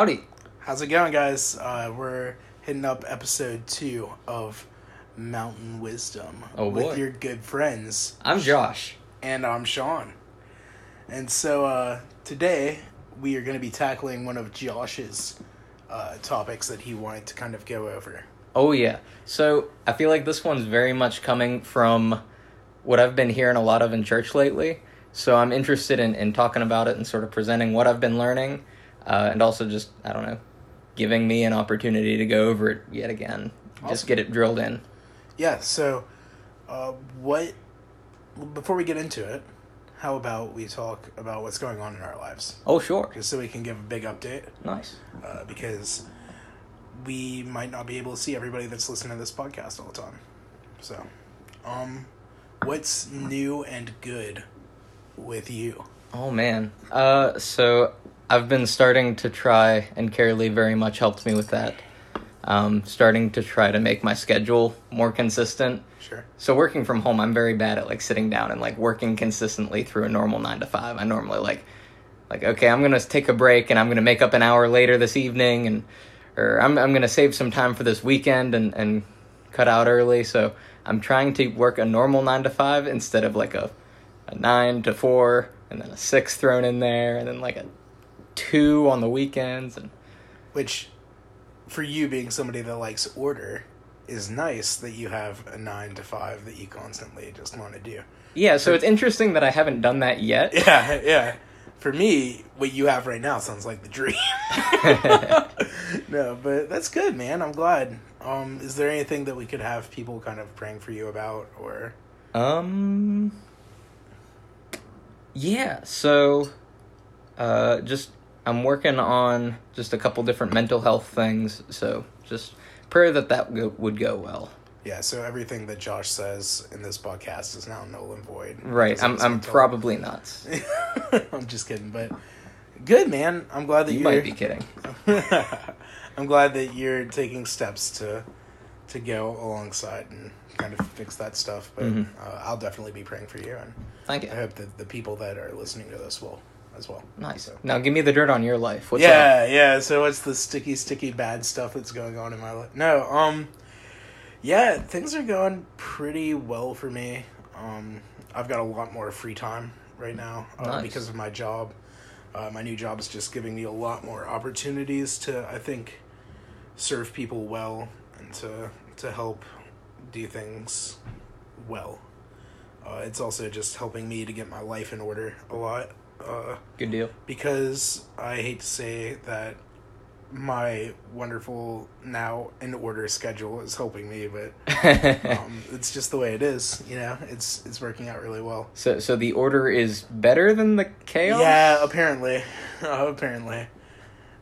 Howdy. How's it going, guys? Uh, we're hitting up episode two of Mountain Wisdom Oh, with boy. your good friends, I'm Josh. and I'm Sean. And so uh, today we are going to be tackling one of Josh's uh, topics that he wanted to kind of go over. Oh, yeah. So I feel like this one's very much coming from what I've been hearing a lot of in church lately. So I'm interested in, in talking about it and sort of presenting what I've been learning uh, and also just, I don't know, giving me an opportunity to go over it yet again. Just get it drilled in. Yeah. So, uh, what? Before we get into it, how about we talk about what's going on in our lives, Oh, sure. just so we can give a big update. Nice. uh, because we might not be able to see everybody that's listening to this podcast all the time. So, um, what's new and good with you? Oh man. Uh so I've been starting to try and Carrie very much helped me with that. Um starting to try to make my schedule more consistent. Sure. So working from home, I'm very bad at like sitting down and like working consistently through a normal 9 to 5. I normally like like okay, I'm going to take a break and I'm going to make up an hour later this evening and or I'm I'm going to save some time for this weekend and and cut out early. So I'm trying to work a normal 9 to 5 instead of like a a 9 to 4 and then a 6 thrown in there and then like a 2 on the weekends and Which, for you being somebody that likes order, is nice that you have a nine to five that you constantly just want to do. yeah, so it's interesting that I haven't done that yet. Yeah, yeah. For me, what you have right now sounds like the dream. no, but that's good, man. I'm glad. Um, is there anything that we could have people kind of praying for you about, or Um. Yeah. So, uh, just I'm working on just a couple different mental health things. So just pray that that go, would go well. Yeah, so everything that Josh says in this podcast is now null and void. Right. I'm I'm probably nuts. I'm just kidding, but good man. I'm glad that You might be kidding. I'm glad that you're taking steps to to go alongside and kind of fix that stuff. But Mhm. uh, I'll definitely be praying for you, and Thank you. I hope that the people that are listening to this will as well. Nice. So- Now give me the dirt on your life. What's up? yeah, yeah. So what's the sticky, sticky bad stuff that's going on in my life? No, um, yeah, things are going pretty well for me. Um, I've got a lot more free time right now uh, Nice. because of my job. Uh, my new job is just giving me a lot more opportunities to, I think, serve people well and to to help do things well. Uh, it's also just helping me to get my life in order a lot. Uh, Good deal. because I hate to say that my wonderful now in order schedule is helping me, but um, it's just the way it is. You know, it's it's working out really well. so so the order is better than the chaos. Yeah, apparently, uh, apparently,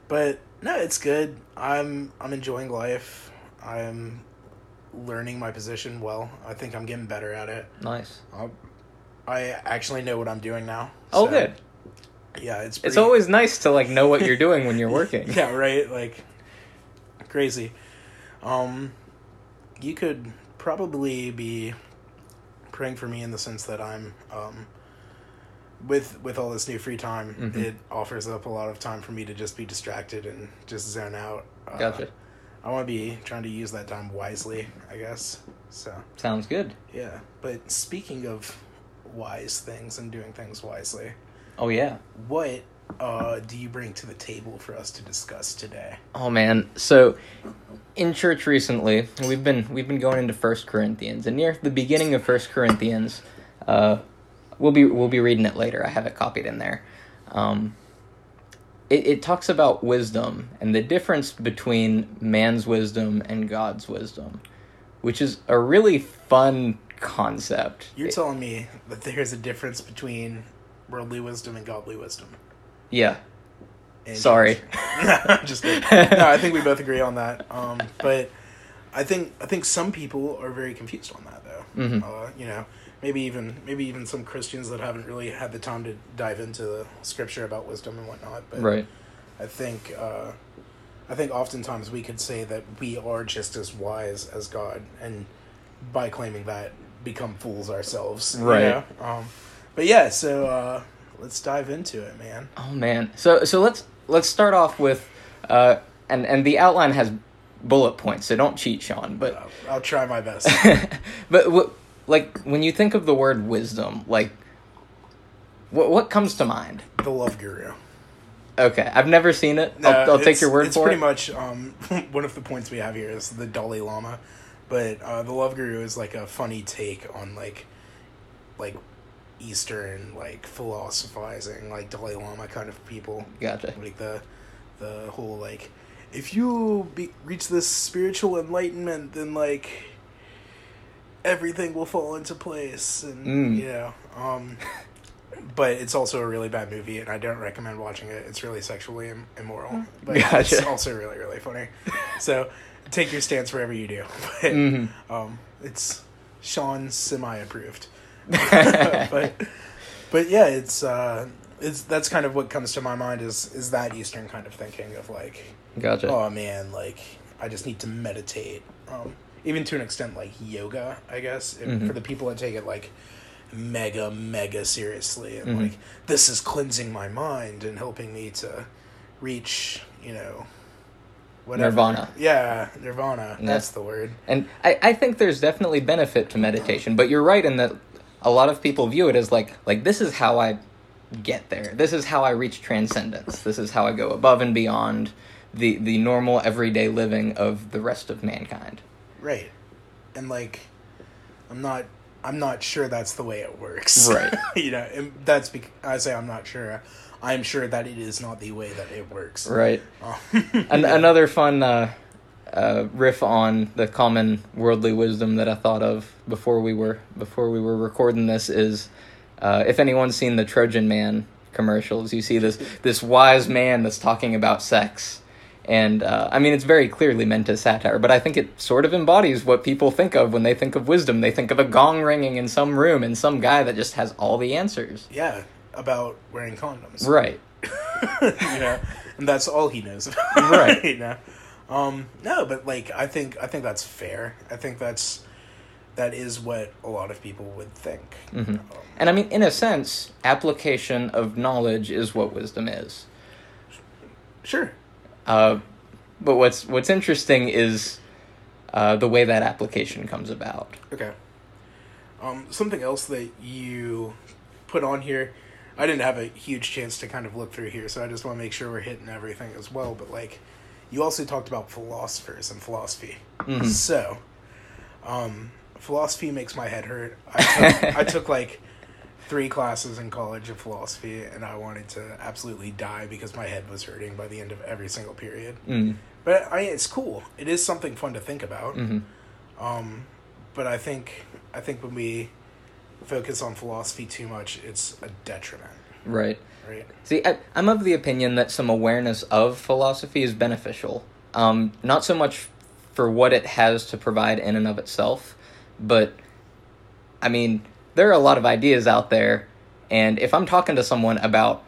but no, it's good. I'm I'm enjoying life. I'm learning my position well. I think I'm getting better at it. Nice. i I actually know what I'm doing now. Oh, so, good. Yeah, it's It's always nice to like know what you're doing when you're working. yeah, right. Like crazy. Um, you could probably be praying for me in the sense that I'm um, with with all this new free time. Mhm. It offers up a lot of time for me to just be distracted and just zone out. Uh, Gotcha. I want to be trying to use that time wisely. I guess so. Sounds good. Yeah, but speaking of wise things and doing things wisely, Oh yeah. what uh, do you bring to the table for us to discuss today? Oh man. So in church recently, we've been we've been going into First Corinthians, and near the beginning of First Corinthians, uh, we'll be we'll be reading it later. I have it copied in there. Um, it, it talks about wisdom and the difference between man's wisdom and God's wisdom, which is a really fun concept. You're telling me that there's a difference between worldly wisdom and godly wisdom. yeah. And Sorry. Just kidding. no, I think we both agree on that. Um, but I think I think some people are very confused on that though. Mhm. Uh, you know, maybe even maybe even some Christians that haven't really had the time to dive into the scripture about wisdom and whatnot. But Right. I think uh, I think oftentimes we could say that we are just as wise as God, and by claiming that, become fools ourselves. you Right. know? Um, but yeah, so uh, let's dive into it, man. Oh man. So so let's let's start off with Uh, and and the outline has bullet points, so don't cheat, Sean. But Uh, I'll try my best. but what, like when you think of the word wisdom, like what what comes to mind? the Love Guru. Okay, I've never seen it. No, I'll, I'll take your word it's for it. It's pretty much um, one of the points we have here is the Dalai Lama, but uh, the Love Guru is like a funny take on like, like, Eastern like philosophizing like Dalai Lama kind of people. Gotcha. Like the, the whole like, if you be, reach this spiritual enlightenment, then like, everything will fall into place, and Mm. you know, um. But it's also a really bad movie, and I don't recommend watching it. It's really sexually Im- immoral, but it's also really, really funny. So take your stance wherever you do. But Mhm. um, it's Sean semi-approved. but but yeah, it's uh, it's that's kind of what comes to my mind is is that Eastern kind of thinking of like, Gotcha. oh man, like I just need to meditate. Um, even to an extent, like yoga, I guess, Mhm. for the people that take it like mega mega seriously and Mhm. like this is cleansing my mind and helping me to reach you know whatever. Nirvana. yeah nirvana Yeah. that's the word And I, I think there's definitely benefit to meditation, but you're right in that a lot of people view it as like like this is how I get there. This is how I reach transcendence. This is how I go above and beyond the the normal everyday living of the rest of mankind. Right. And like I'm not I'm not sure that's the way it works. Right. you know, and that's because I say I'm not sure. I'm sure that it is not the way that it works. Right. Um, An- another fun uh, uh, riff on the common worldly wisdom that I thought of before we were before we were recording this is uh, if anyone's seen the Trojan Man commercials, you see this this wise man that's talking about sex. And uh, I mean, it's very clearly meant as satire, but I think it sort of embodies what people think of when they think of wisdom. They think of a gong ringing in some room and some guy that just has all the answers. yeah, about wearing condoms. Right. you know, and that's all he knows about. Right. you know. Um no, but like I think I think that's fair. I think that's that is what a lot of people would think. hmm Um, And I mean, in a sense, application of knowledge is what wisdom is. sure. Uh, but what's what's interesting is uh, the way that application comes about. Okay. Um, something else that you put on here, I didn't have a huge chance to kind of look through here, so I just want to make sure we're hitting everything as well. But like, you also talked about philosophers and philosophy. Mhm. So, um, philosophy makes my head hurt. I took, I took like three classes in college of philosophy, and I wanted to absolutely die because my head was hurting by the end of every single period. Mm, But I mean, it's cool. It is something fun to think about. hmm Um, but I think I think when we focus on philosophy too much, it's a detriment, Right. right? See, I, I'm of the opinion that some awareness of philosophy is beneficial. Um, not so much for what it has to provide in and of itself, but I mean, there are a lot of ideas out there, and if I'm talking to someone about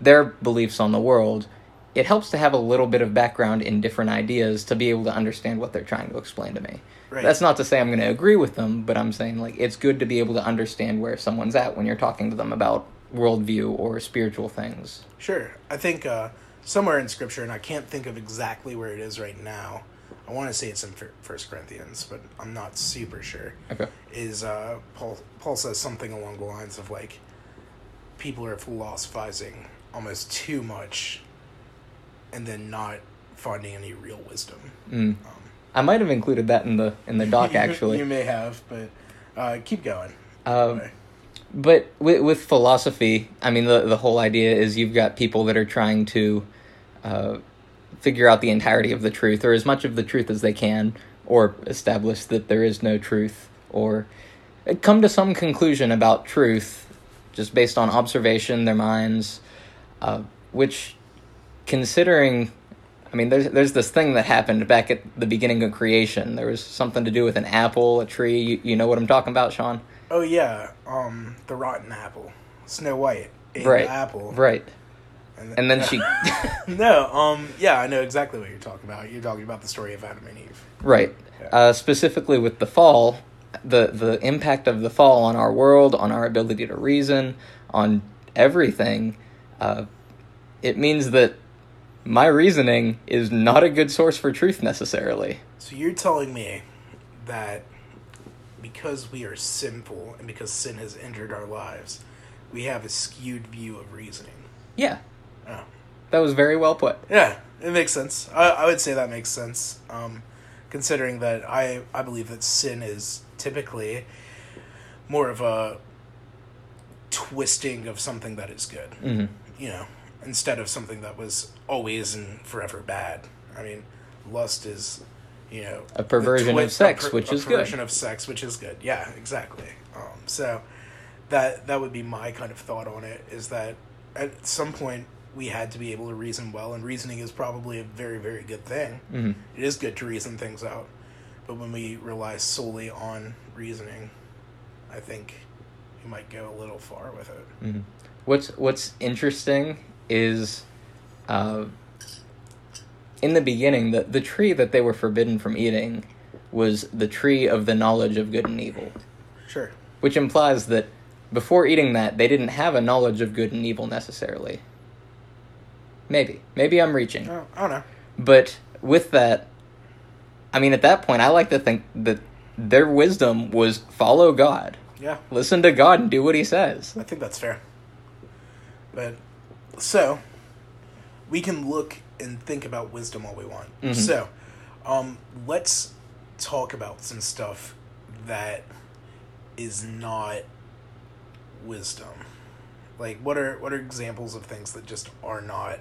their beliefs on the world, it helps to have a little bit of background in different ideas to be able to understand what they're trying to explain to me. Right. That's not to say I'm going to agree with them, but I'm saying like it's good to be able to understand where someone's at when you're talking to them about worldview or spiritual things. Sure. I think uh, somewhere in Scripture, and I can't think of exactly where it is right now. I want to say it's in First Corinthians, but I'm not super sure. Okay. Is uh, Paul? Paul says something along the lines of like, people are philosophizing almost too much, and then not finding any real wisdom. Mm. Um, I might have included that in the in the doc actually. you may have, but uh, keep going. Um, Okay. But with, with philosophy, I mean, the the whole idea is you've got people that are trying to uh, figure out the entirety of the truth, or as much of the truth as they can, or establish that there is no truth, or come to some conclusion about truth, just based on observation, their minds, uh, which, considering. I mean, there's there's this thing that happened back at the beginning of creation. There was something to do with an apple, a tree. You, you know what I'm talking about, Sean? Oh yeah, um, the rotten apple, Snow White ate Right. the apple, Right. And, And then she no, um, yeah, I know exactly what you're talking about. You're talking about the story of Adam and Eve. Right. Yeah. Uh, specifically with the fall, the the impact of the fall on our world, on our ability to reason, on everything, uh, it means that my reasoning is not a good source for truth necessarily. So you're telling me that because we are sinful and because sin has entered our lives, we have a skewed view of reasoning. Yeah, Oh. that was very well put. Yeah, it makes sense. I, I would say that makes sense. Um, considering that I, I believe that sin is typically more of a twisting of something that is good. hmm You know, instead of something that was always and forever bad. I mean, lust is, you know, A perversion of sex, a which is good. A perversion of sex, which is good. Yeah, exactly. Um, so that that would be my kind of thought on it. Is that at some point we had to be able to reason well, and reasoning is probably a very very good thing. hmm It is good to reason things out, but when we rely solely on reasoning, I think we might go a little far with it. hmm What's What's interesting is, uh, in the beginning, the the tree that they were forbidden from eating was the tree of the knowledge of good and evil, Sure. which implies that before eating that they didn't have a knowledge of good and evil necessarily. Maybe, maybe I'm reaching. Oh, I don't know. But with that, I mean, at that point, I like to think that their wisdom was follow God, Yeah. listen to God, and do what He says. I think that's fair. But so we can look and think about wisdom all we want. Mhm. So, um, let's talk about some stuff that is not wisdom. Like what are what are examples of things that just are not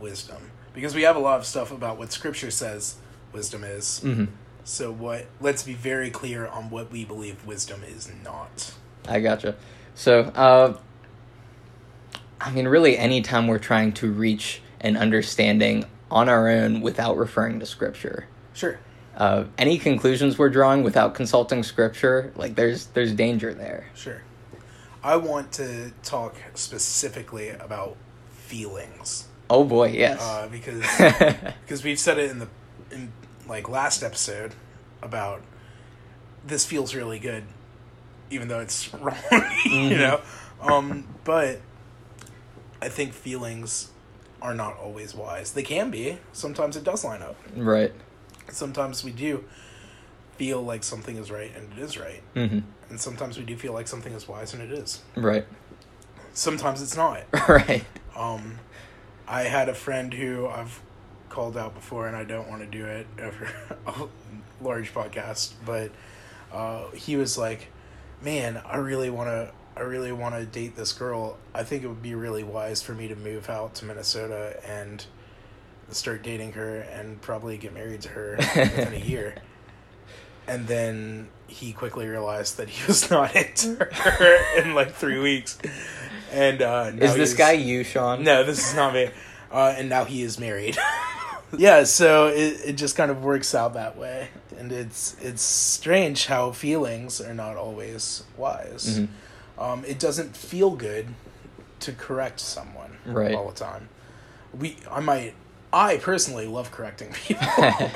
wisdom? Because we have a lot of stuff about what scripture says wisdom is. hmm So what let's be very clear on what we believe wisdom is not. I gotcha. So, uh, I mean, really, anytime we're trying to reach an understanding on our own without referring to Scripture, Sure. uh, any conclusions we're drawing without consulting Scripture, like there's there's danger there. Sure. I want to talk specifically about feelings Oh boy, yes. uh, because because we've said it in the in like last episode about this feels really good, even though it's wrong, you know. Um, but I think feelings are not always wise. They can be. Sometimes it does line up. right. Sometimes we do feel like something is right and it is right, hmm and sometimes we do feel like something is wise and it is. Right. Sometimes it's not. right. Um, I had a friend who I've called out before, and I don't want to do it over a large podcast, but uh, he was like, "Man, I really want to. I really want to date this girl. I think it would be really wise for me to move out to Minnesota and start dating her, and probably get married to her within a year." And then he quickly realized that he was not into her in like three weeks. And uh, now Is this guy you, Sean? no, this is not me. Uh, and now he is married. yeah, so it, it just kind of works out that way, and it's it's strange how feelings are not always wise. Mhm. Um, it doesn't feel good to correct someone Right. all the time. We, I might, I personally love correcting people.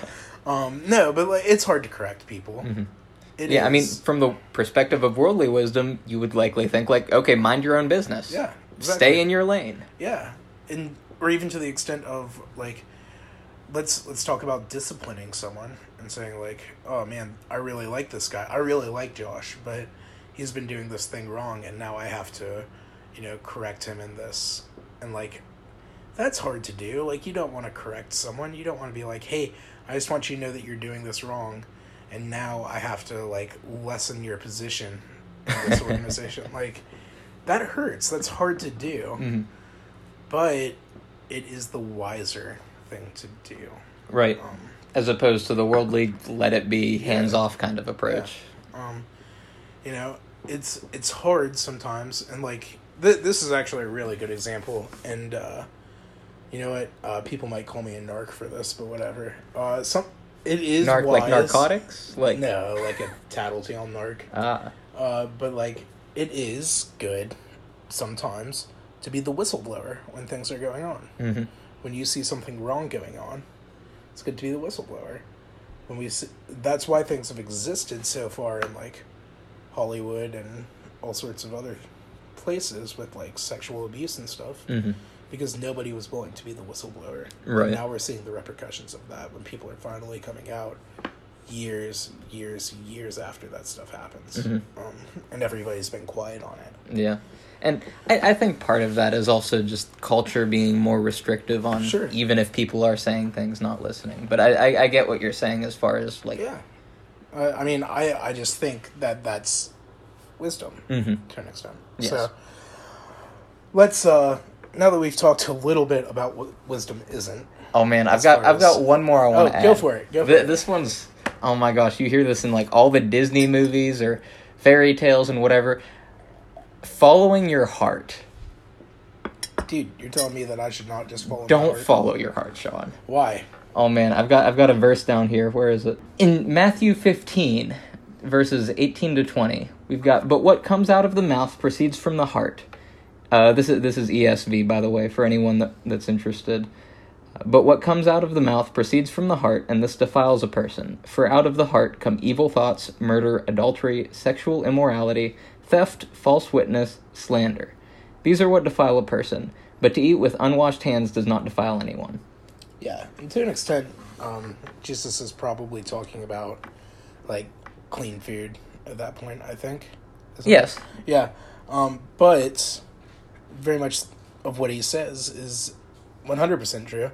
um, no, but like, it's hard to correct people. Mhm. It yeah, I mean, from the perspective of worldly wisdom, you would likely think like, okay, mind your own business. Yeah, Stay in your lane. Yeah, and or even to the extent of like, let's let's talk about disciplining someone and saying like, oh man, I really like this guy. I really like Josh, but he's been doing this thing wrong, and now I have to, you know, correct him in this. And like, that's hard to do. Like, you don't want to correct someone. You don't want to be like, hey, I just want you to know that you're doing this wrong, and now I have to like lessen your position in this organization. like, that hurts. That's hard to do hmm but it is the wiser thing to do. Right. Um, As opposed to the worldly let it be hands off kind of approach. um, you know, it's it's hard sometimes, and like th- this is actually a really good example. And uh, you know what? Uh, people might call me a narc for this, but whatever. Uh, some it is Narc like narcotics? Like no, like a tattletale narc. Ah. Uh, but like it is good sometimes to be the whistleblower when things are going on. hmm when you see something wrong going on, it's good to be the whistleblower. When we see, that's why things have existed so far in like Hollywood and all sorts of other places with like sexual abuse and stuff hmm because nobody was willing to be the whistleblower. Right. And now we're seeing the repercussions of that when people are finally coming out years, years, years after that stuff happens. Mm-hmm. Um, and everybody's been quiet on it. Yeah. And I, I think part of that is also just culture being more restrictive on Sure. even if people are saying things not listening. But I, I, I get what you're saying as far as like Yeah. Uh, I mean, I, I just think that that's wisdom Mhm. to an extent. Yes. So let's, uh, now that we've talked a little bit about what wisdom isn't, Oh man, I've got I've got one more I want to Oh, add. go for it, go for Th- it. This one's oh my gosh, you hear this in like all the Disney movies or fairy tales and whatever. Following your heart. dude, you're telling me that I should not just follow Don't heart? follow your heart, Sean. Why? Oh man, I've got I've got a verse down here. Where is it? In Matthew 15 verses 18 to 20. We've got but what comes out of the mouth proceeds from the heart. Uh, this is this is ESV by the way for anyone that, that's interested. But what comes out of the mouth proceeds from the heart, and this defiles a person. For out of the heart come evil thoughts, murder, adultery, sexual immorality, theft, false witness, slander. These are what defile a person, but to eat with unwashed hands does not defile anyone. Yeah, and to an extent, um, Jesus is probably talking about like clean food at that point. I think. Isn't Yes. it? Yeah, um, but very much of what he says is one hundred percent true.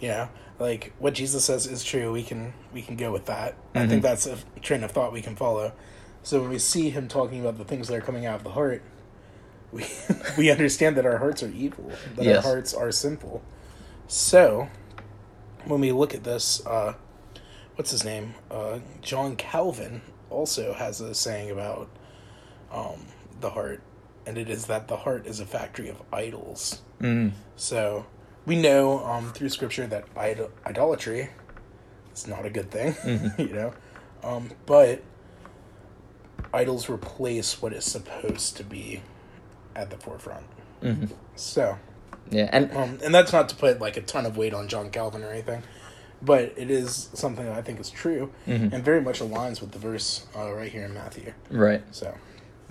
You know, like what Jesus says is true. We can we can go with that. I think that's a train of thought we can follow. So when we see him talking about the things that are coming out of the heart, we we understand that our hearts are evil, that our Yes. hearts are sinful. So when we look at this, uh, what's his name? Uh, John Calvin also has a saying about um, the heart, and it is that the heart is a factory of idols. Mm. So we know um, through scripture that idol- idolatry is not a good thing, you know, um, but idols replace what is supposed to be at the forefront. Mhm. So, Yeah, and um, and that's not to put like a ton of weight on John Calvin or anything, but it is something that I think is true and very much aligns with the verse uh, right here in Matthew. right, So,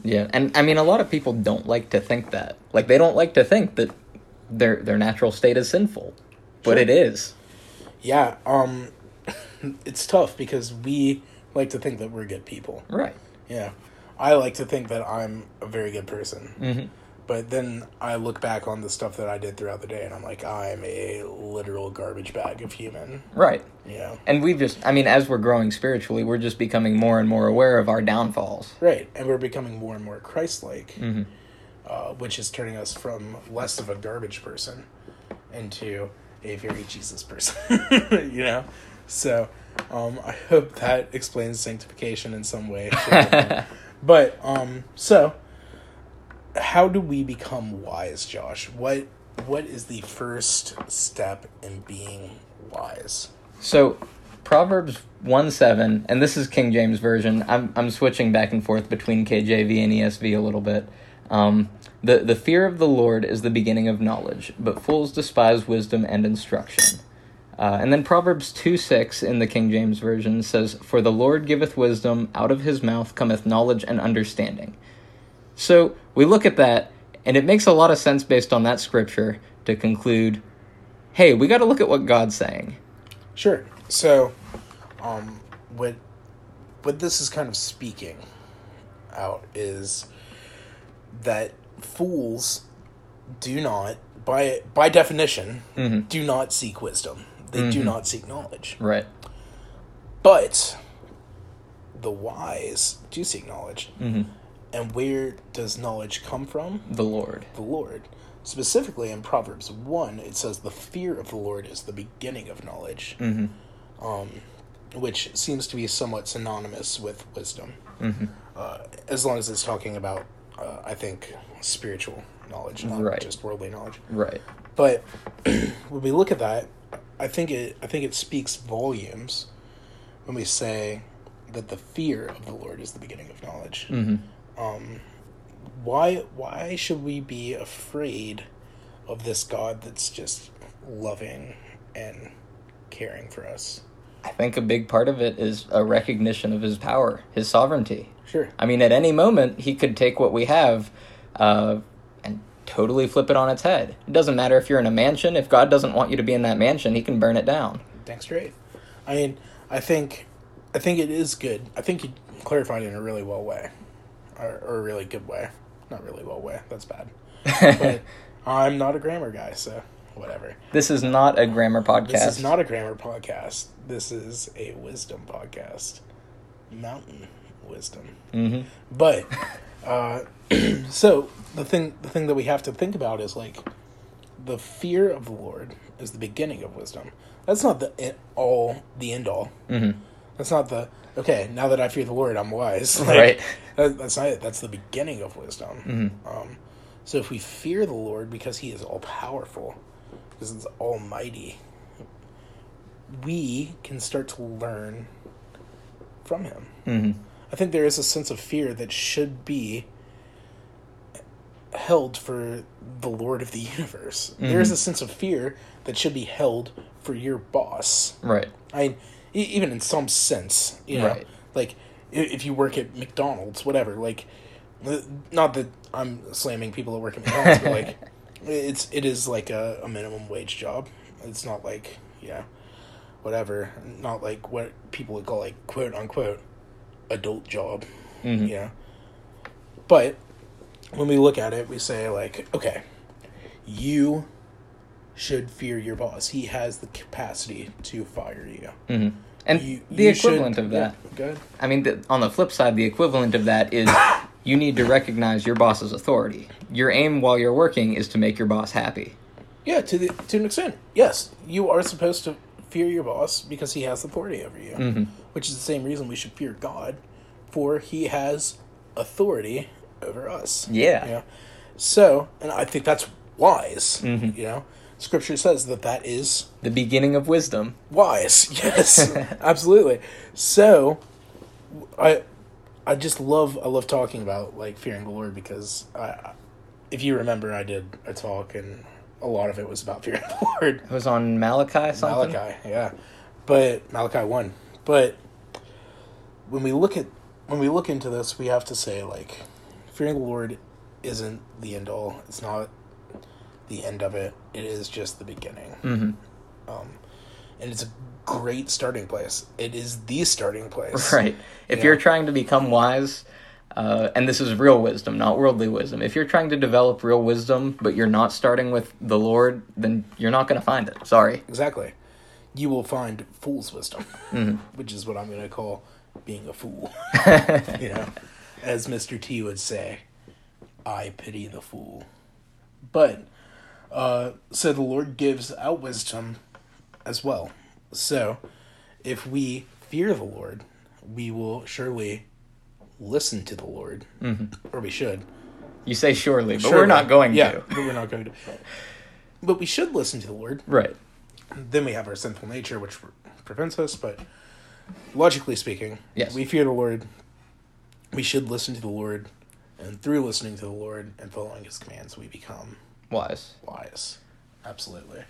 yeah, and I mean, a lot of people don't like to think that. Like, they don't like to think that their their natural state is sinful, but Sure. it is. yeah, um, it's tough because we like to think that we're good people. Right. Yeah. I like to think that I'm a very good person. Mhm. But then I look back on the stuff that I did throughout the day and I'm like, I'm a literal garbage bag of human. Right. Yeah. And we've just, I mean, as we're growing spiritually, we're just becoming more and more aware of our downfalls. Right. And we're becoming more and more Christ like, hmm uh, which is turning us from less of a garbage person into a very Jesus person. you know? So um, I hope that explains sanctification in some way. shape, or form. But um, so how do we become wise, Josh? What what is the first step in being wise? So, Proverbs 1 7, and this is King James Version. I'm, I'm switching back and forth between KJV and ESV a little bit. Um, the, the fear of the Lord is the beginning of knowledge, but fools despise wisdom and instruction. Uh, and then Proverbs 2 6 in the King James Version says, For the Lord giveth wisdom, out of his mouth cometh knowledge and understanding. So we look at that, and it makes a lot of sense based on that scripture to conclude hey, we got to look at what God's saying. Sure. So, um, what what this is kind of speaking out is that fools do not, by by definition, Mhm. do not seek wisdom. They do not seek knowledge. Right. But the wise do seek knowledge. hmm And where does knowledge come from? The Lord. The Lord. Specifically in Proverbs 1, it says, The fear of the Lord is the beginning of knowledge, hmm um, which seems to be somewhat synonymous with wisdom. hmm Uh, as long as it's talking about, uh, I think, spiritual knowledge, not Right. just worldly knowledge. Right. But when we look at that, I think it I think it speaks volumes when we say that the fear of the Lord is the beginning of knowledge. hmm Um, why why should we be afraid of this God that's just loving and caring for us? I think a big part of it is a recognition of his power, his sovereignty. Sure. I mean, at any moment, he could take what we have uh, and totally flip it on its head. It doesn't matter if you're in a mansion. If God doesn't want you to be in that mansion, He can burn it down. Dang straight. I mean, I think, I think it is good. I think you clarified it in a really well way, or, or a really good way. Not really well way. That's bad. But I'm not a grammar guy, so whatever. This is not a grammar podcast. This is not a grammar podcast. This is a wisdom podcast. Mountain wisdom. hmm But uh, so the thing the thing that we have to think about is like the fear of the Lord is the beginning of wisdom. That's not the all the end all. hmm That's not the okay. Now that I fear the Lord, I'm wise. Like, Right. That, that's not it. That's the beginning of wisdom. Mhm. Um, so if we fear the Lord because He is all powerful, because He's almighty, we can start to learn from Him. hmm I think there is a sense of fear that should be held for the Lord of the universe. There is a sense of fear that should be held for your boss. Right. I mean, e- even in some sense, you know, Right. like if you work at McDonald's, whatever. Like, not that I'm slamming people that work at McDonald's, but like, it's it is like a, a minimum wage job. It's not like yeah, whatever. Not like what people would call like quote unquote adult job. Mhm. You know, but when we look at it, we say like, okay, you should fear your boss. He has the capacity to fire you. hmm And You- the you equivalent should- of that. Yeah. I mean, the, on the flip side, the equivalent of that is you need to recognize your boss's authority. Your aim while you're working is to make your boss happy. Yeah, to the to an extent, yes, you are supposed to fear your boss because he has authority over you, hmm which is the same reason we should fear God, for He has authority over us. Yeah. Yeah. So, and I think that's wise. Mhm. You know, Scripture says that that is The beginning of wisdom. wise. Yes, absolutely. So, I, I just love I love talking about like fearing the Lord because I, if you remember, I did a talk and a lot of it was about fearing the Lord. It was on Malachi something. Malachi, yeah, but Malachi one. But when we look at when we look into this, we have to say like fearing the Lord isn't the end all. It's not the end of it. It is just the beginning. hmm Um, and it's a great starting place. It is the starting place. Right. If Yeah. you're trying to become wise, uh, and this is real wisdom, not worldly wisdom. If you're trying to develop real wisdom, but you're not starting with the Lord, then you're not going to find it. Sorry. Exactly. You will find fool's wisdom, Mhm. which is what I'm going to call being a fool. you know, as Mr. T would say, I pity the fool. But, uh, so the Lord gives out wisdom as well. So, if we fear the Lord, we will surely listen to the Lord, Mhm. or we should. You say surely, but Surely. we're not going yeah, to. but we're not going to. But we should listen to the Lord. Right. Then we have our sinful nature, which prevents us. But logically speaking, Yes. we fear the Lord. We should listen to the Lord, and through listening to the Lord and following His commands, we become Wise. wise. Absolutely.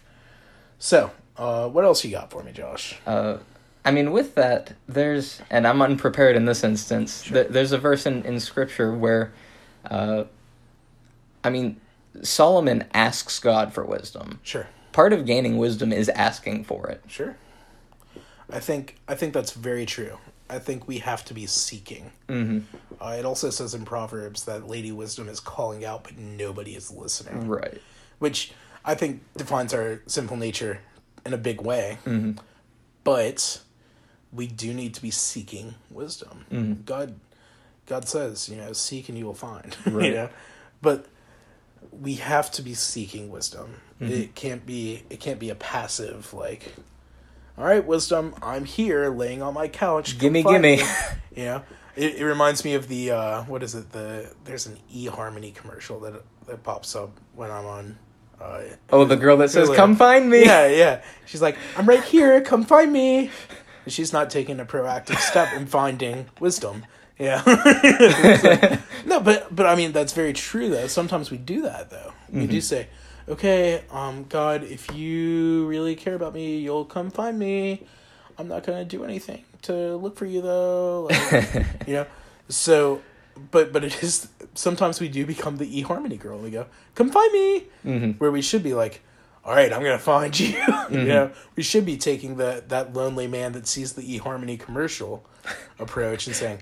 So, uh, what else you got for me, Josh? Uh, I mean, with that, there's, and I'm unprepared in this instance. Th- there's a verse in, in Scripture where, uh, I mean, Solomon asks God for wisdom. Sure, Part of gaining wisdom is asking for it. sure. I think I think that's very true. I think we have to be seeking. hmm Uh, it also says in Proverbs that Lady Wisdom is calling out, but nobody is listening. Right. which I think defines our sinful nature in a big way. hmm But we do need to be seeking wisdom. Mhm. God, God says, you know, seek and you will find. Right. you know, but we have to be seeking wisdom. Mm-hmm. It can't be. It can't be a passive like. All right, wisdom. I'm here, laying on my couch. Gimme, gimme. me." You know, it, it reminds me of the uh, what is it? The there's an eHarmony commercial that that pops up when I'm on. Uh, Oh, the girl that says. "Come find me." Yeah, yeah. She's like, I'm right here. Come find me. And she's not taking a proactive step in finding wisdom. Yeah. Like- no, but but I mean that's very true though. Sometimes we do that though. We do say, "Okay, um, God, if you really care about me, you'll come find me. I'm not gonna do anything to look for you though." Like, you know. So but but it is sometimes we do become the eHarmony girl and we go, "Come find me." Mm-hmm. Where we should be like, "All right, I'm going to find you." you know, we should be taking the that lonely man that sees the eHarmony commercial approach and saying,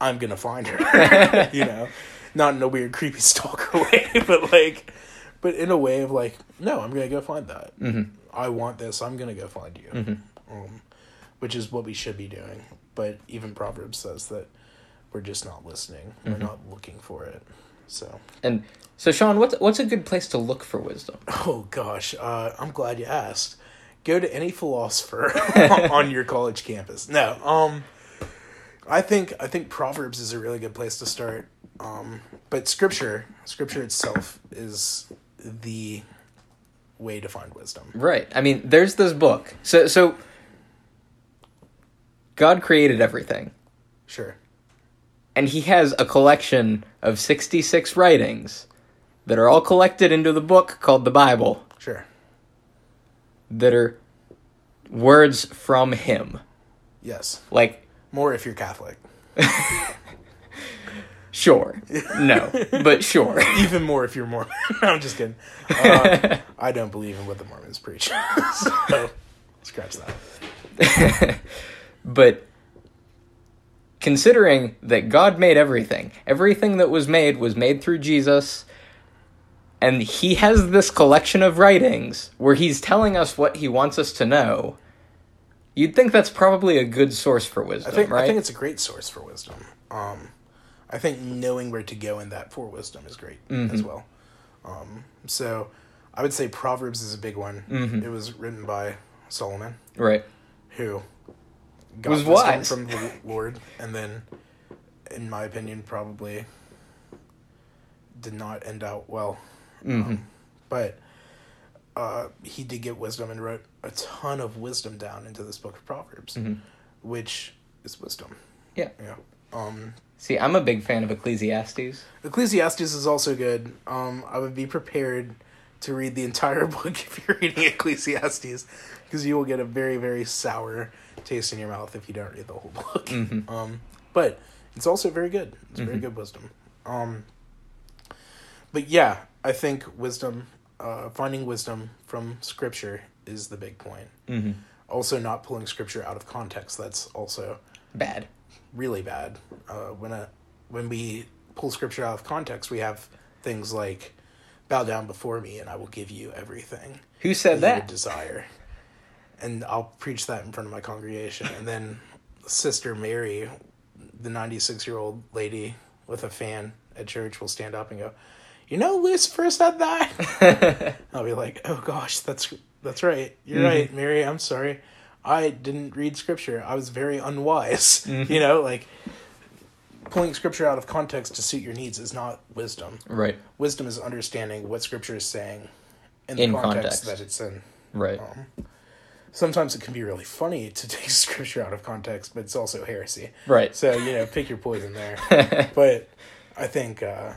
"I'm going to find her." you know, not in a weird creepy stalker way, but like but in a way of like, "No, I'm going to go find that." Mm-hmm. I want this. I'm going to go find you. Mm-hmm. Um, which is what we should be doing. But even Proverbs says that we're just not listening. We're Mm-hmm. not looking for it. So, And so, Sean, what's what's a good place to look for wisdom? oh gosh, uh, I'm glad you asked. Go to any philosopher on your college campus. No, um, I think I think Proverbs is a really good place to start. Um, but Scripture, Scripture itself, is the way to find wisdom. Right. I mean, there's this book. So so God created everything, Sure. and he has a collection of 66 writings that are all collected into the book called the Bible Sure. that are words from him. Yes. Like More if you're Catholic. sure. No, but sure. Even more if you're Mormon. I'm just kidding. Uh, I don't believe in what the Mormons preach. so, scratch that. But considering that God made everything, everything that was made was made through Jesus, and he has this collection of writings where he's telling us what he wants us to know, you'd think that's probably a good source for wisdom, I think right? I think it's a great source for wisdom. Um, I think knowing where to go in that for wisdom is great as well. Um, so I would say Proverbs is a big one. It was written by Solomon, right. who got Was wisdom wise. from the Lord, and then, in my opinion, probably did not end out well. Um, but uh, he did get wisdom and wrote a ton of wisdom down into this book of Proverbs, which is wisdom. Yeah. Yeah. Um, See, I'm a big fan of Ecclesiastes. Ecclesiastes is also good. Um, I would be prepared to read the entire book if you're reading Ecclesiastes, because you will get a very, very sour taste in your mouth if you don't read the whole book. Um, but it's also very good. It's very good wisdom. Um, but yeah, I think wisdom, uh, finding wisdom from Scripture is the big point. Mm-hmm. Also, not pulling Scripture out of context. That's also Bad. Really bad. Uh, when a when we pull scripture out of context, we have things like "Bow down before me, and I will give you everything Who said would that? desire." And I'll preach that in front of my congregation, and then Sister Mary, the ninety-six year old lady with a fan at church, will stand up and go, "You know, Lucifer said that." I'll be like, "Oh gosh, that's that's right. You're right, Mary. I'm sorry. I didn't read scripture. I was very unwise. You know, like pulling scripture out of context to suit your needs is not wisdom. Right. Wisdom is understanding what scripture is saying in the context, context. that it's in. Right. Sometimes it can be really funny to take scripture out of context, but it's also heresy. Right. So, you know, pick your poison there. but I think uh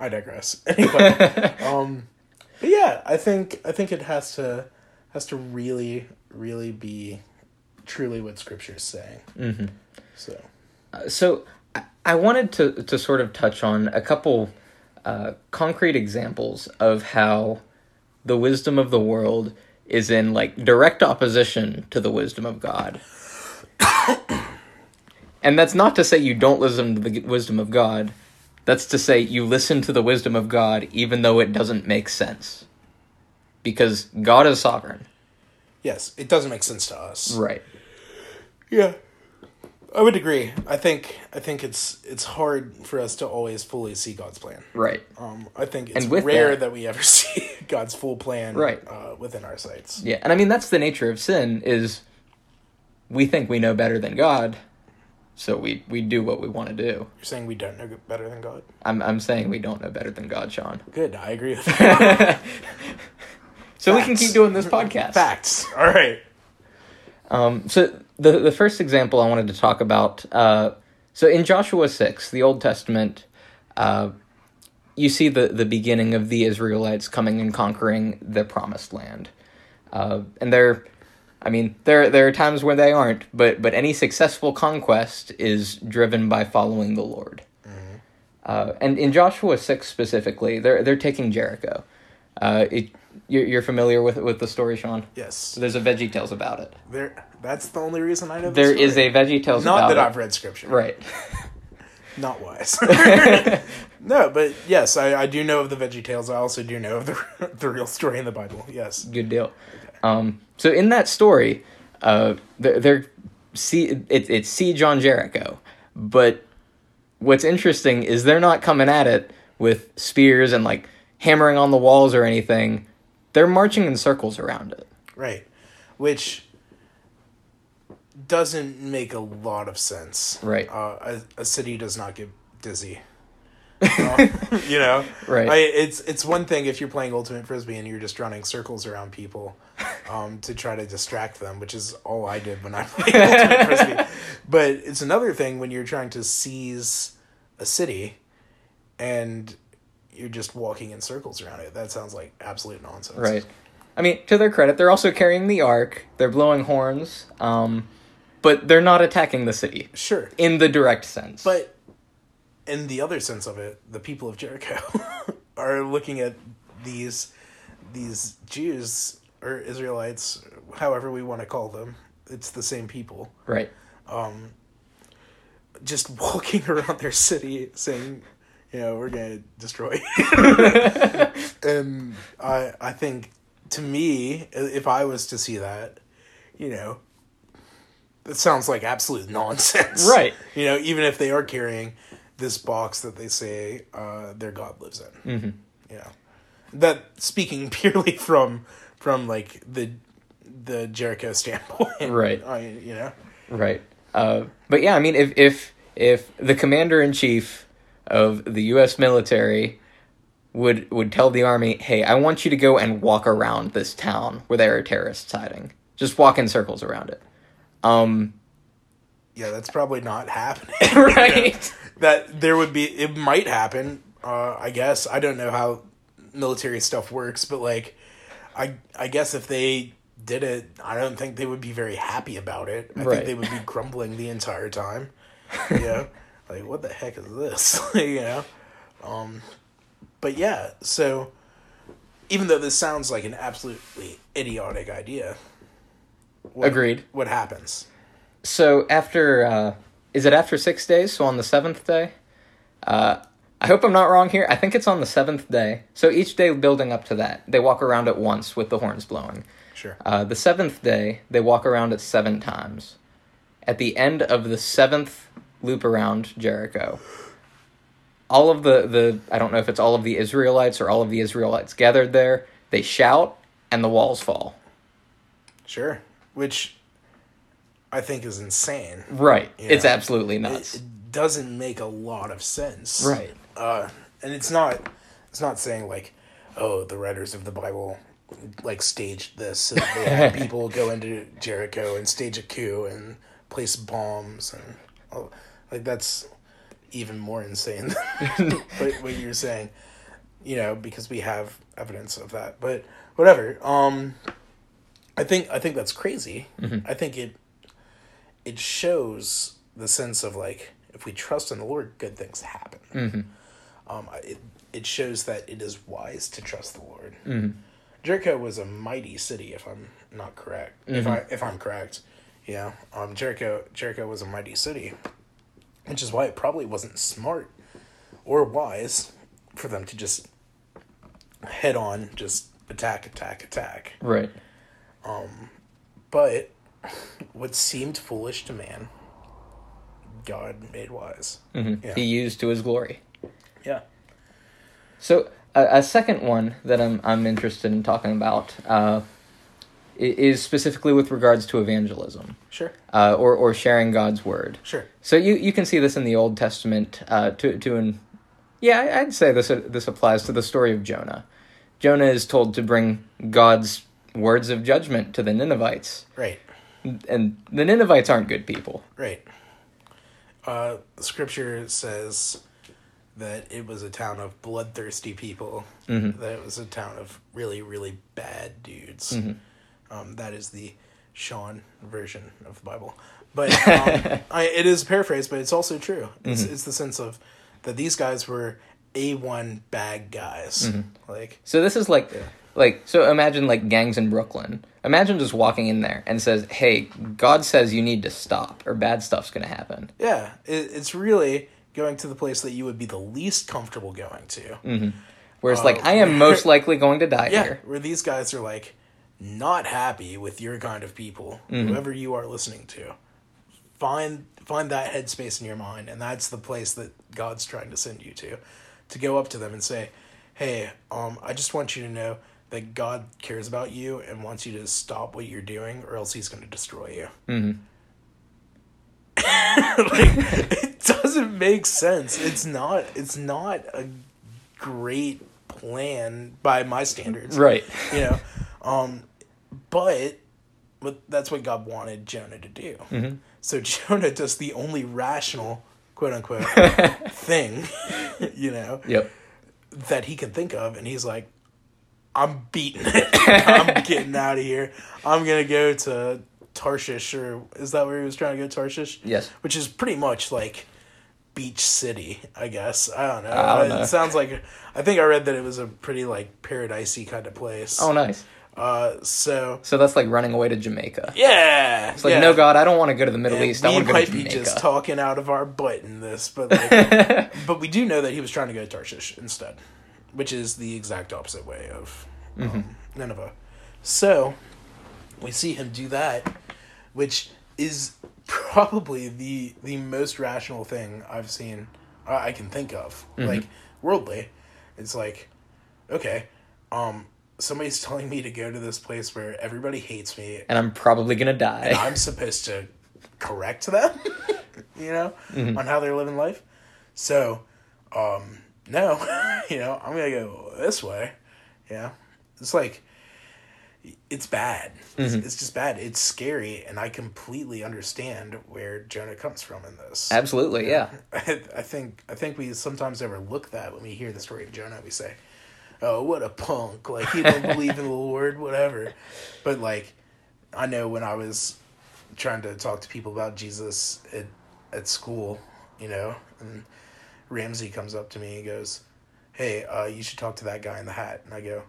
I digress. Anyway, um but yeah, I think I think it has to has to really really be truly what scripture is saying. Mm-hmm. So, so I- I wanted to to sort of touch on a couple uh, concrete examples of how the wisdom of the world is in like direct opposition to the wisdom of God. and that's not to say you don't listen to the wisdom of God. That's to say you listen to the wisdom of God even though it doesn't make sense. Because God is sovereign. yes, it doesn't make sense to us. Right. Yeah. I would agree. I think I think it's it's hard for us to always fully see God's plan. Right. Um, I think it's And with rare that- that, we ever see God's full plan Right. uh, within our sights. Yeah, and I mean that's the nature of sin is we think we know better than God, so we we do what we want to do. You're saying we don't know better than God? I'm I'm saying we don't know better than God, Sean. Good, I agree with that. So we can keep doing this podcast. Facts. All right. Um, so the the first example I wanted to talk about. Uh, so in Joshua six, the Old Testament, uh, you see the the beginning of the Israelites coming and conquering the Promised Land, uh, and there, I mean, there there are times where they aren't, but but any successful conquest is driven by following the Lord. Mm-hmm. Uh, and in Joshua six specifically, they're they're taking Jericho. Uh, it, you're, you're familiar with with the story, Sean. Yes. There's a Veggie Tales about it. There. That's the only reason I know. The There is a Veggie Tales Not that it. I've read scripture. Right. Not wise. no, but yes, I, I do know of the Veggie Tales. I also do know of the the real story in the Bible. Yes. Good deal. Um, so in that story, uh, they're, they're see it, it's siege on Jericho, but what's interesting is they're not coming at it with spears and like hammering on the walls or anything. They're marching in circles around it. Right. Which doesn't make a lot of sense. Right. Uh, a, a city does not get dizzy. Uh, you know, Right. I, it's it's one thing if you're playing ultimate frisbee and you're just running circles around people, um, to try to distract them, which is all I did when I played ultimate frisbee. But it's another thing when you're trying to seize a city, and you're just walking in circles around it. That sounds like absolute nonsense. Right. I mean, to their credit, they're also carrying the ark. They're blowing horns, um, but they're not attacking the city Sure. in the direct sense. But in the other sense of it, the people of Jericho are looking at these these Jews or Israelites, however we want to call them. It's the same people. right. Just walking around their city saying, know, we're gonna destroy. and I I think to me, if I was to see that, you know, it sounds like absolute nonsense. Right. You know, even if they are carrying this box that they say uh, their God lives in. Mm-hmm. You know, that speaking purely from from like the the Jericho standpoint. Right. I, you know. Right. Uh, but yeah, I mean, if if if the commander in chief of the U.S. military would would tell the army, "Hey, I want you to go and walk around this town where there are terrorists hiding. Just walk in circles around it." Um, Yeah, that's probably not happening. right. that there would be it might happen uh i guess i don't know how military stuff works but like i i guess if they did it i don't think they would be very happy about it i Right. think they would be grumbling the entire time know like what the heck is this you know um but yeah so even though this sounds like an absolutely idiotic idea what, Agreed. what happens So after, uh, is it after six days? So on the seventh day, uh, I hope I'm not wrong here. I think it's on the seventh day. So each day building up to that, they walk around it once with the horns blowing. sure Uh, the seventh day, they walk around it seven times. At the end of the seventh loop around Jericho, all of the, the I don't know if it's all of the Israelites or all of the Israelites gathered there, they shout and the walls fall. Sure. Which I think is insane. Right. It's Yeah. absolutely It, nuts. it doesn't make a lot of sense. Right. Uh, and it's not it's not saying like, oh, the writers of the Bible like staged this so they had people go into Jericho and stage a coup and place bombs and oh, like that's even more insane than what, what you're saying. You know, because we have evidence of that. But whatever. Um I think I think that's crazy. I think it it shows the sense of like if we trust in the Lord, good things happen. Um, it it shows that it is wise to trust the Lord. Jericho was a mighty city, if I'm not correct. If I if I'm correct, yeah. Um, Jericho Jericho was a mighty city, which is why it probably wasn't smart or wise for them to just head on, just attack, attack, attack. right. Um, But what seemed foolish to man, God made wise. Yeah. He used to his glory. Yeah. So a, a second one that I'm I'm interested in talking about uh, is specifically with regards to evangelism Sure. uh, or or sharing God's word. Sure. So you, you can see this in the Old Testament uh, to to an yeah I'd say this this applies to the story of Jonah. Jonah is told to bring God's words of judgment to the Ninevites, Right. and the Ninevites aren't good people. Right. Uh, scripture says that it was a town of bloodthirsty people. That it was a town of really, really bad dudes. Um, that is the Sean version of the Bible. But um, I, it is paraphrased, but it's also true. It's, it's the sense of that these guys were A1 bad guys. Like, So this is like, like so. Imagine like gangs in Brooklyn. Imagine just walking in there and says, "Hey, God says you need to stop, or bad stuff's gonna happen." yeah, it, it's really going to the place that you would be the least comfortable going to. where Whereas like I am most likely going to die Yeah, here. where these guys are like not happy with your kind of people, whoever you are listening to. Find find that headspace in your mind, and that's the place that God's trying to send you to, to go up to them and say, "Hey, um, I just want you to know that God cares about you and wants you to stop what you're doing, or else He's going to destroy you." Mm-hmm. like, it doesn't make sense. It's not. It's not a great plan by my standards Right. you know um but but that's what god wanted jonah to do mm-hmm. so jonah does the only rational quote unquote thing you know Yep. that he can think of and he's like i'm beating it i'm getting out of here i'm gonna go to tarshish or is that where he was trying to go tarshish Yes. which is pretty much like beach city i guess i don't know, I don't know. it sounds like i think i read that it was a pretty like paradisey kind of place Oh, nice. Uh, so So that's like running away to Jamaica. yeah, It's like, no, God, I don't want to go to the Middle East. I we want to go might be Jamaica. just talking out of our butt in this, but like, but we do know that he was trying to go to Tarshish instead, which is the exact opposite way of um, Mm-hmm. Nineveh. So we see him do that, which is probably the the most rational thing I've seen I I can think of, Mm-hmm. like worldly. It's like, okay, um, somebody's telling me to go to this place where everybody hates me and I'm probably gonna die. and I'm supposed to correct them, you know, on how they're living life. So, um, no, you know, I'm gonna go this way. Yeah, it's like it's bad. It's, it's just bad. It's scary, and I completely understand where Jonah comes from in this. Absolutely, yeah. I, I think I think we sometimes overlook that when we hear the story of Jonah. We say, "Oh, what a punk! Like he didn't believe in the Lord, whatever." But like, I know when I was trying to talk to people about Jesus at at school, you know, and Ramsey comes up to me and goes, "Hey, uh, you should talk to that guy in the hat," and I go.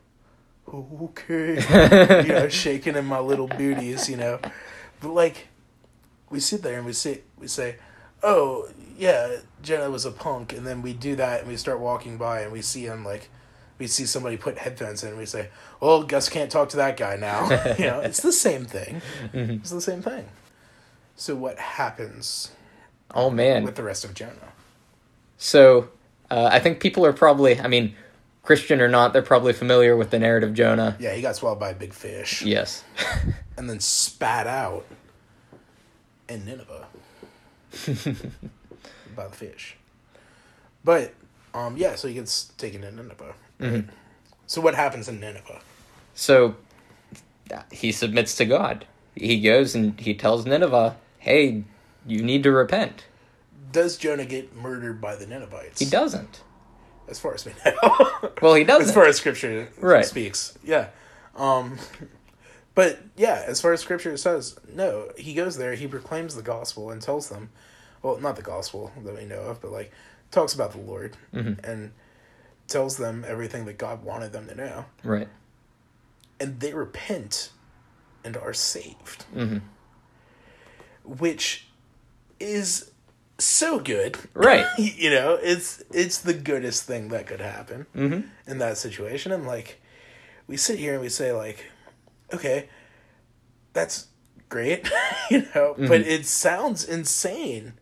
Okay, you know, shaking in my little booties, you know, but like, we sit there and we sit, we say, "Oh yeah, Jonah was a punk," and then we do that and we start walking by and we see him like, we see somebody put headphones in and we say, "Well, Gus can't talk to that guy now." you know, it's the same thing. It's the same thing. So what happens Oh man. with the rest of Jonah? So uh, I think people are probably, I mean, Christian or not, they're probably familiar with the narrative Jonah. Yeah, he got swallowed by a big fish Yes. and then spat out in Nineveh by the fish. But um, yeah, so he gets taken to Nineveh. Right? So what happens in Nineveh? So he submits to God. He goes and he tells Nineveh, "Hey, you need to repent." Does Jonah get murdered by the Ninevites? He doesn't. as far as we know. Well, he doesn't. As far as scripture Right. speaks. Yeah. Um but yeah, as far as scripture says, no, he goes there, he proclaims the gospel and tells them well, not the gospel that we know of, but like talks about the Lord and tells them everything that God wanted them to know. right. And they repent and are saved. Mhm. Which is so good. Right. you know, it's it's the goodest thing that could happen Mhm. in that situation. And like, we sit here and we say like, okay, that's great, you know, but it sounds insane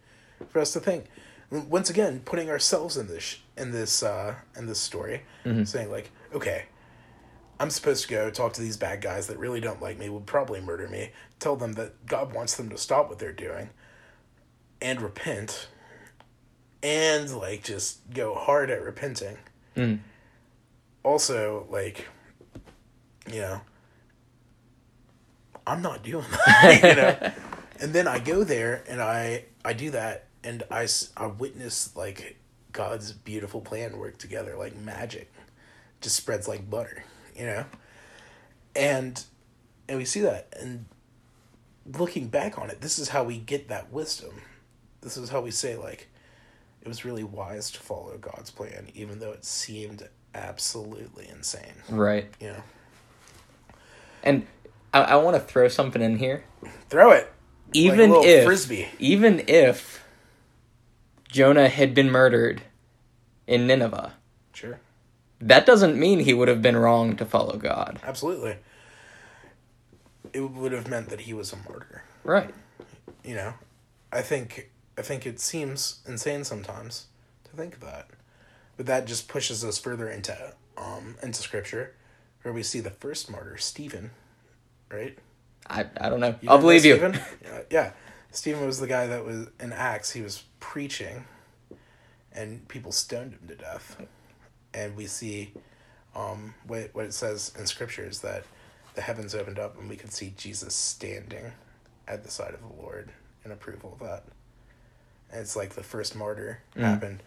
for us to think. Once again, putting ourselves in this in this uh, in this story, saying like, okay, I'm supposed to go talk to these bad guys that really don't like me, will probably murder me. Tell them that God wants them to stop what they're doing, and repent, and like just go hard at repenting. Mm. Also, like, you know, I'm not doing that, you know. And then I go there and I I do that and I s- I witness like God's beautiful plan work together like magic, just spreads like butter, you know. And and we see that and looking back on it, this is how we get that wisdom. This is how we say like, it was really wise to follow God's plan, even though it seemed absolutely insane. Right. You know, And I, I want to throw something in here. throw it. Even little if frisbee. even if Jonah had been murdered in Nineveh, Sure, that doesn't mean he would have been wrong to follow God. absolutely. It would have meant that he was a martyr. Right. You know, I think I think it seems insane sometimes to think that, but that just pushes us further into um into scripture, where we see the first martyr, Stephen, right? I, I don't know. You I'll believe you. Stephen? Yeah, yeah. Stephen was the guy that was in Acts. He was preaching, and people stoned him to death. And we see, um, what what it says in Scripture is that the heavens opened up and we could see Jesus standing at the side of the Lord in approval of that. And it's like the first martyr Mm. happened,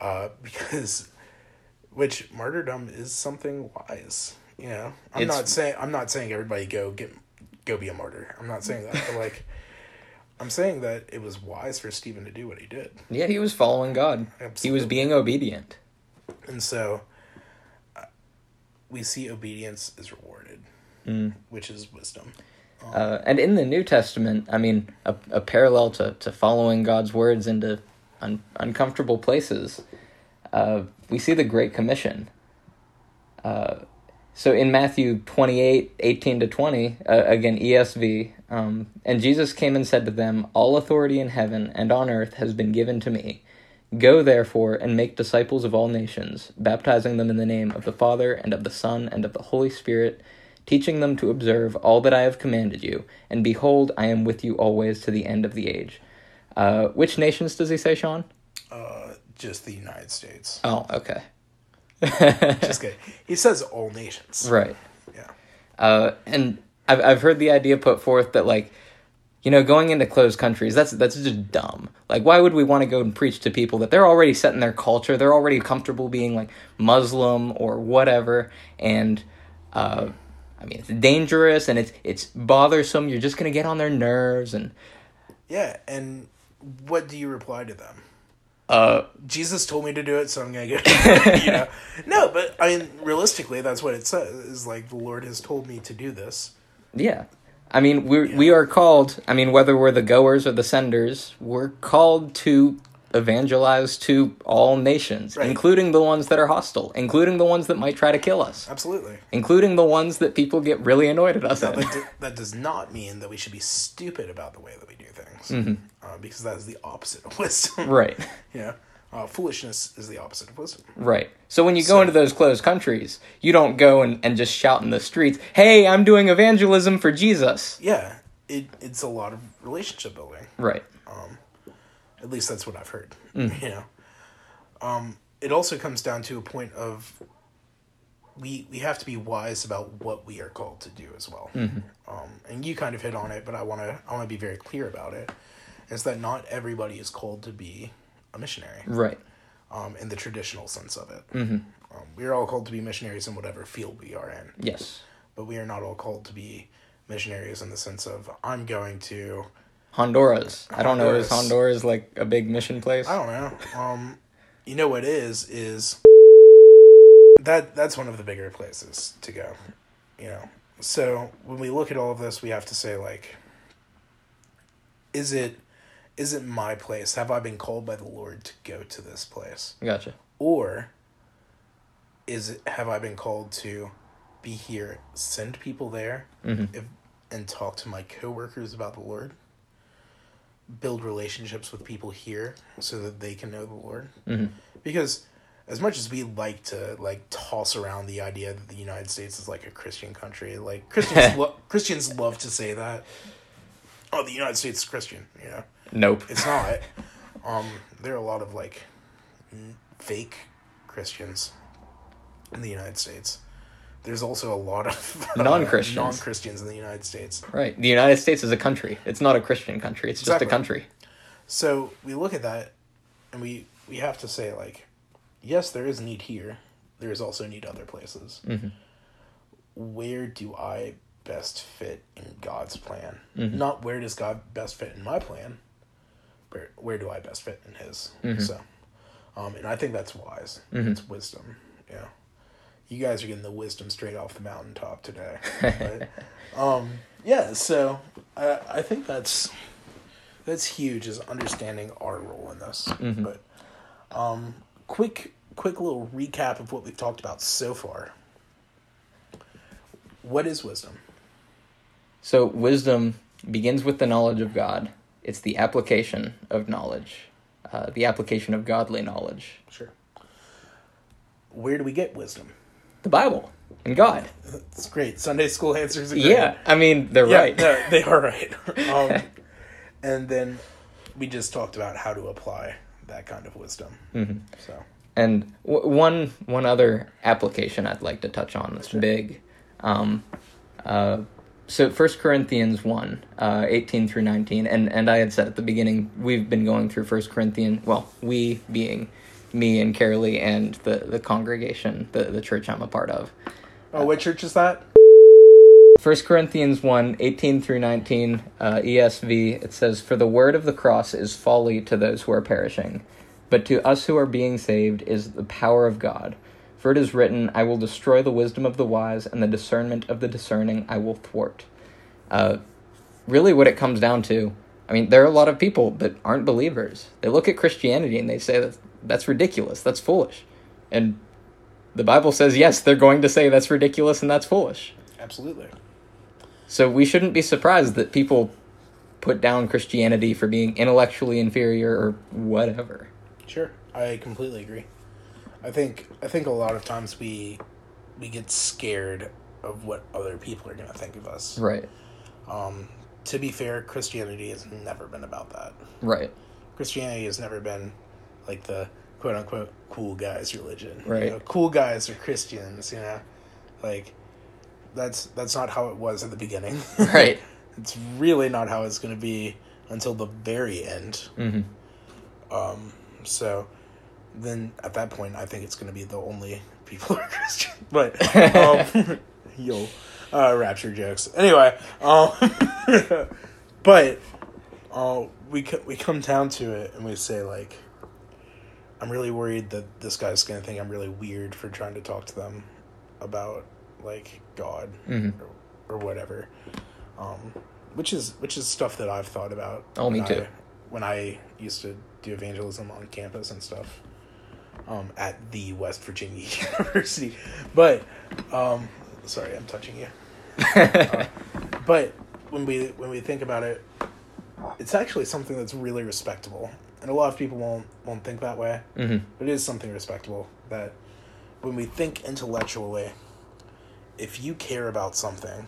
uh, because, which martyrdom is something wise. You know, I'm It's- not saying I'm not saying everybody go get go be a martyr. I'm not saying that, but like, I'm saying that it was wise for Stephen to do what he did, Yeah, he was following God. He was being obedient. and so uh, we see obedience is rewarded, which is wisdom. Uh, and in the New Testament, I mean, a, a parallel to, to following God's words into un, uncomfortable places, uh, we see the Great Commission. So in Matthew 28, 18 to 20, uh, again, ESV, um, and Jesus came and said to them, All authority in heaven and on earth has been given to me. Go therefore and make disciples of all nations, baptizing them in the name of the Father and of the Son and of the Holy Spirit, teaching them to observe all that I have commanded you. And behold, I am with you always to the end of the age. Uh, which nations does he say, Sean? Uh, just the United States. Oh, okay. Just kidding. He says all nations. right. Yeah. Uh, and I've I've heard the idea put forth that like, you know, going into closed countries, that's that's just dumb. Like, why would we want to go and preach to people that they're already set in their culture, they're already comfortable being like Muslim or whatever, and uh, I mean, it's dangerous and it's it's bothersome. You're just gonna get on their nerves, and Yeah, and what do you reply to them? Uh, Jesus told me to do it, so I'm gonna go. you know, no, but I mean, realistically, that's what it says. Is like the Lord has told me to do this. yeah. I mean, we we are called. I mean, whether we're the goers or the senders, we're called to evangelize to all nations, Right. including the ones that are hostile, including the ones that might try to kill us, Absolutely. including the ones that people get really annoyed at us that, do, that does not mean that we should be stupid about the way that we do things, uh, because that is the opposite of wisdom. right, Yeah, uh, foolishness is the opposite of wisdom. right. So when you go into those closed countries, you don't go and, and just shout in the streets, "Hey, I'm doing evangelism for Jesus." Yeah, it it's a lot of relationship building. Right. Um, At least that's what I've heard. You know, um, it also comes down to a point of we we have to be wise about what we are called to do as well. Um, and you kind of hit on it, but I want to I want to be very clear about it. Is that not everybody is called to be a missionary Right. um, in the traditional sense of it. Mm-hmm. Um, we are all called to be missionaries in whatever field we are in, Yes. but we are not all called to be missionaries in the sense of I'm going to Honduras. I don't know. Is Honduras. Honduras like a big mission place? I don't know. Um, you know what is is that that's one of the bigger places to go. You know, so when we look at all of this, we have to say like, is it is it my place? Have I been called by the Lord to go to this place, Gotcha. or is it have I been called to be here, send people there, if, and talk to my coworkers about the Lord? build relationships with people here so that they can know the Lord. Mm-hmm. Because as much as we like to like toss around the idea that the United States is like a Christian country, like Christians lo- Christians love to say that. Oh, the United States is Christian, you know. Nope. It's not. um, there are a lot of like fake Christians in the United States. There's also a lot of Non-Christians. non Christians in the United States. Right. The United States is a country. It's not a Christian country. It's Exactly. just a country. So we look at that, and we we have to say like, yes, there is need here. There is also need other places. Where do I best fit in God's plan? Not where does God best fit in my plan, but where do I best fit in His? So, um, and I think that's wise. Mhm. It's wisdom. Yeah, you guys are getting the wisdom straight off the mountaintop today. But, um, yeah, so I I think that's that's huge is understanding our role in this. Mhm. But um, quick quick little recap of what we've talked about so far. What is wisdom? So wisdom begins with the knowledge of God. It's the application of knowledge, uh, the application of godly knowledge. Sure. Where do we get wisdom? The Bible and God. It's great. Sunday school answers are great. Yeah, I mean they're Yeah, right. no, they are right. Um, and then we just talked about how to apply that kind of wisdom. Mhm. So, And w- one one other application I'd like to touch on that's big. Um, uh, so First Corinthians one, uh, eighteen through nineteen, and and I had said at the beginning we've been going through First Corinthians. Well, we being me and Carolee and the the congregation, the the church I'm a part of. oh, what church is that? First Corinthians 1, 18 through 19, uh, ESV, it says, For the word of the cross is folly to those who are perishing, but to us who are being saved is the power of God. For it is written, I will destroy the wisdom of the wise, and the discernment of the discerning I will thwart. Uh, really, what it comes down to, I mean, there are a lot of people that aren't believers. They look at Christianity and they say that that's ridiculous, that's foolish. And the Bible says, yes, they're going to say that's ridiculous and that's foolish. Absolutely. So we shouldn't be surprised that people put down Christianity for being intellectually inferior or whatever. Sure, I completely agree. I think I think a lot of times we we get scared of what other people are going to think of us. Right. Um, to be fair, Christianity has never been about that. Right. Christianity has never been like the quote unquote cool guys religion. You Right. know, cool guys are Christians, you know. Like that's that's not how it was at the beginning. Right. it's really not how it's going to be until the very end. hmm Um so then at that point I think it's going to be the only people who are Christian. But um yo uh rapture jokes. Anyway, um but uh, we co- we come down to it and we say like, I'm really worried that this guy's gonna think I'm really weird for trying to talk to them about like God hmm or, or whatever, um, which is which is stuff that I've thought about. Oh, me when too. I, when I used to do evangelism on campus and stuff, um, at the West Virginia University, but um, sorry, I'm touching you. Uh, but when we when we think about it, it's actually something that's really respectable, and a lot of people won't won't think that way. hmm But it is something respectable that when we think intellectually, if you care about something,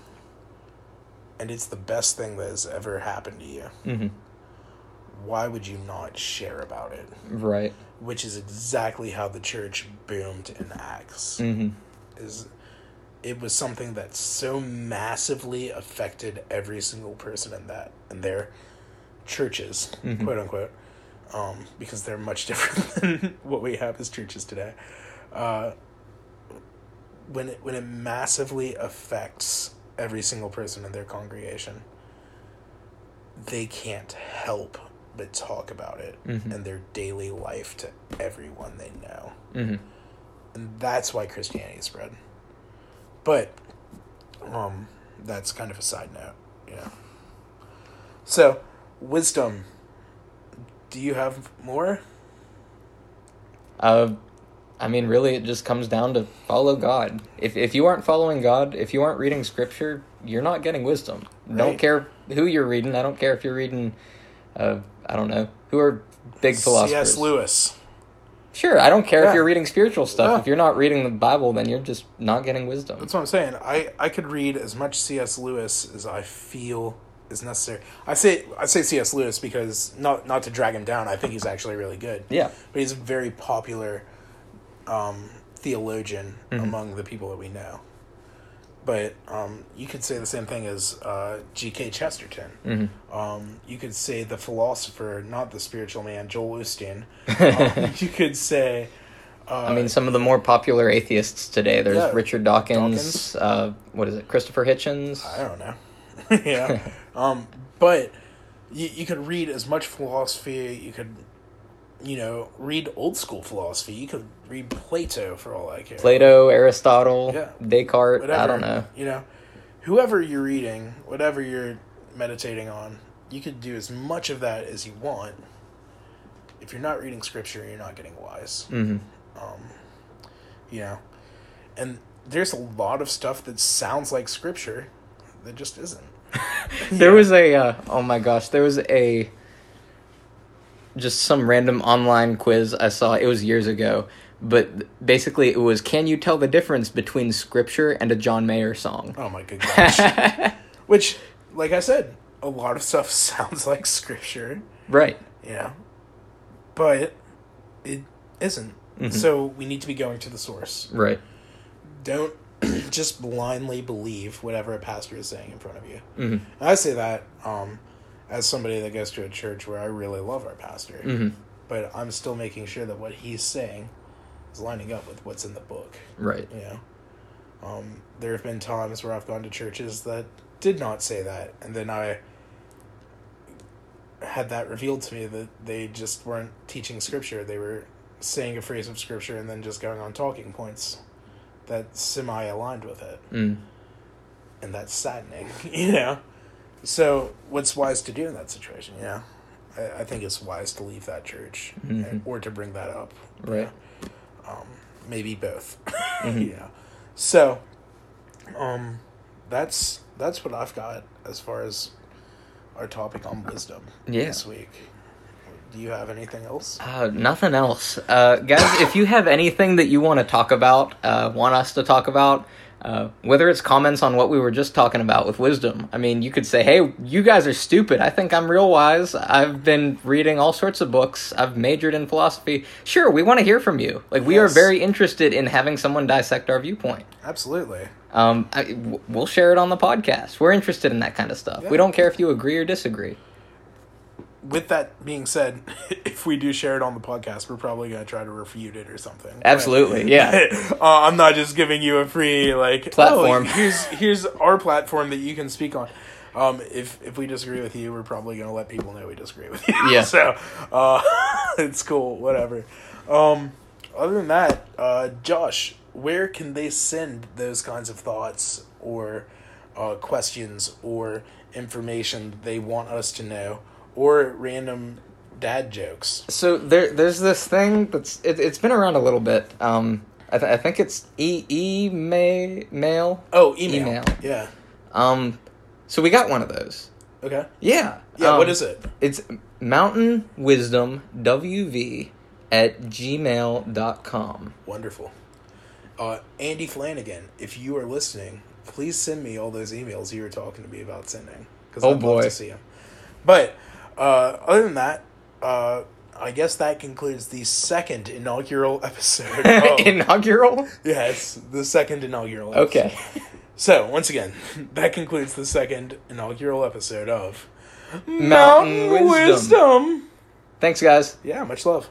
and it's the best thing that has ever happened to you, hmm why would you not share about it? Right. Which is exactly how the church boomed in Acts. hmm Is it was something that so massively affected every single person in that in their churches, Mhm. quote unquote, um, because they're much different than what we have as churches today. Uh, when it when it massively affects every single person in their congregation, they can't help but talk about it Mhm. in their daily life to everyone they know hmm and that's why Christianity spread. But um that's kind of a side note, yeah. So, wisdom. Do you have more? Uh, I mean, really, it just comes down to follow God. If if you aren't following God, if you aren't reading Scripture, you're not getting wisdom. Don't care who you're reading. I don't care if you're reading, uh, I don't know who are big philosophers. C.S. Lewis. Sure, I don't care Yeah. if you're reading spiritual stuff. Yeah. If you're not reading the Bible, then you're just not getting wisdom. That's what I'm saying. I, I could read as much C.S. Lewis as I feel is necessary. I say I say C.S. Lewis because not not to drag him down. I think he's actually really good. Yeah. but he's a very popular um, theologian Mhm. among the people that we know. But um, you could say the same thing as uh, G.K. Chesterton. hmm Um, you could say the philosopher, not the spiritual man, Joel Osteen. Um, you could say. Uh, I mean, some of the more popular atheists today. There's Yeah, Richard Dawkins. Dawkins. Uh, what is it? Christopher Hitchens. I don't know. yeah. um, but you, you could read as much philosophy, you could you know, read old school philosophy. You could read Plato for all I care. Plato, Aristotle, Yeah. Descartes. Whatever. I don't know. You know, whoever you're reading, whatever you're meditating on, you could do as much of that as you want. If you're not reading scripture, you're not getting wise. hmm Um, you know, and there's a lot of stuff that sounds like scripture that just isn't. There was a uh, oh my gosh, there was a just some random online quiz I saw. It was years ago, but basically it was can you tell the difference between scripture and a John Mayer song? Oh my good gosh. Which, like I said, a lot of stuff sounds like scripture. right. Yeah. but it isn't. Mhm. So we need to be going to the source. Right. Don't just blindly believe whatever a pastor is saying in front of you. hmm I say that um, as somebody that goes to a church where I really love our pastor, hmm but I'm still making sure that what he's saying is lining up with what's in the book. Right. You know, um, there have been times where I've gone to churches that did not say that, and then I had that revealed to me that they just weren't teaching scripture. They were saying a phrase of scripture and then just going on talking points that semi aligned with it, Mm. and that's saddening. You know, so what's wise to do in that situation? You know, I, I think it's wise to leave that church Mhm. or to bring that up. Right. Um, maybe both. Mhm. Yeah. So, um, that's that's what I've got as far as our topic on wisdom Yeah. this week. Do you have anything else? Uh, nothing else. Uh, guys, if you have anything that you want to talk about, uh, want us to talk about, uh, whether it's comments on what we were just talking about with wisdom, I mean, you could say, hey, you guys are stupid. I think I'm real wise. I've been reading all sorts of books. I've majored in philosophy. Sure, we want to hear from you. Like, we are very interested in having someone dissect our viewpoint. Absolutely. Um, I, w- we'll share it on the podcast. We're interested in that kind of stuff. We don't care if you agree or disagree. With that being said, if we do share it on the podcast, we're probably going to try to refute it or something. Absolutely, yeah. uh, I'm not just giving you a free like Platform. "Oh, here's here's our platform that you can speak on. Um, if if we disagree with you, we're probably going to let people know we disagree with you. Yeah. so uh, it's cool. Whatever. Um, other than that, uh, Josh, where can they send those kinds of thoughts or uh, questions or information they want us to know or random dad jokes? So there, there's this thing that's it, it's been around a little bit. Um, I, th- I think it's e email mail. Oh, email. Email. Yeah. Um, so we got one of those. Okay. Yeah. Yeah. Um, what is it? It's Mountain Wisdom WV at gmail.com. Wonderful. Uh, Andy Flanagan, if you are listening, please send me all those emails you were talking to me about sending. Because Oh, I'd boy. love to see them. But uh, other than that, uh, I guess that concludes the second inaugural episode. Of, Inaugural. yes, the second inaugural. Episode. Okay. So once again, that concludes the second inaugural episode of Mountain Wisdom. Wisdom. Thanks, guys. Yeah, much love.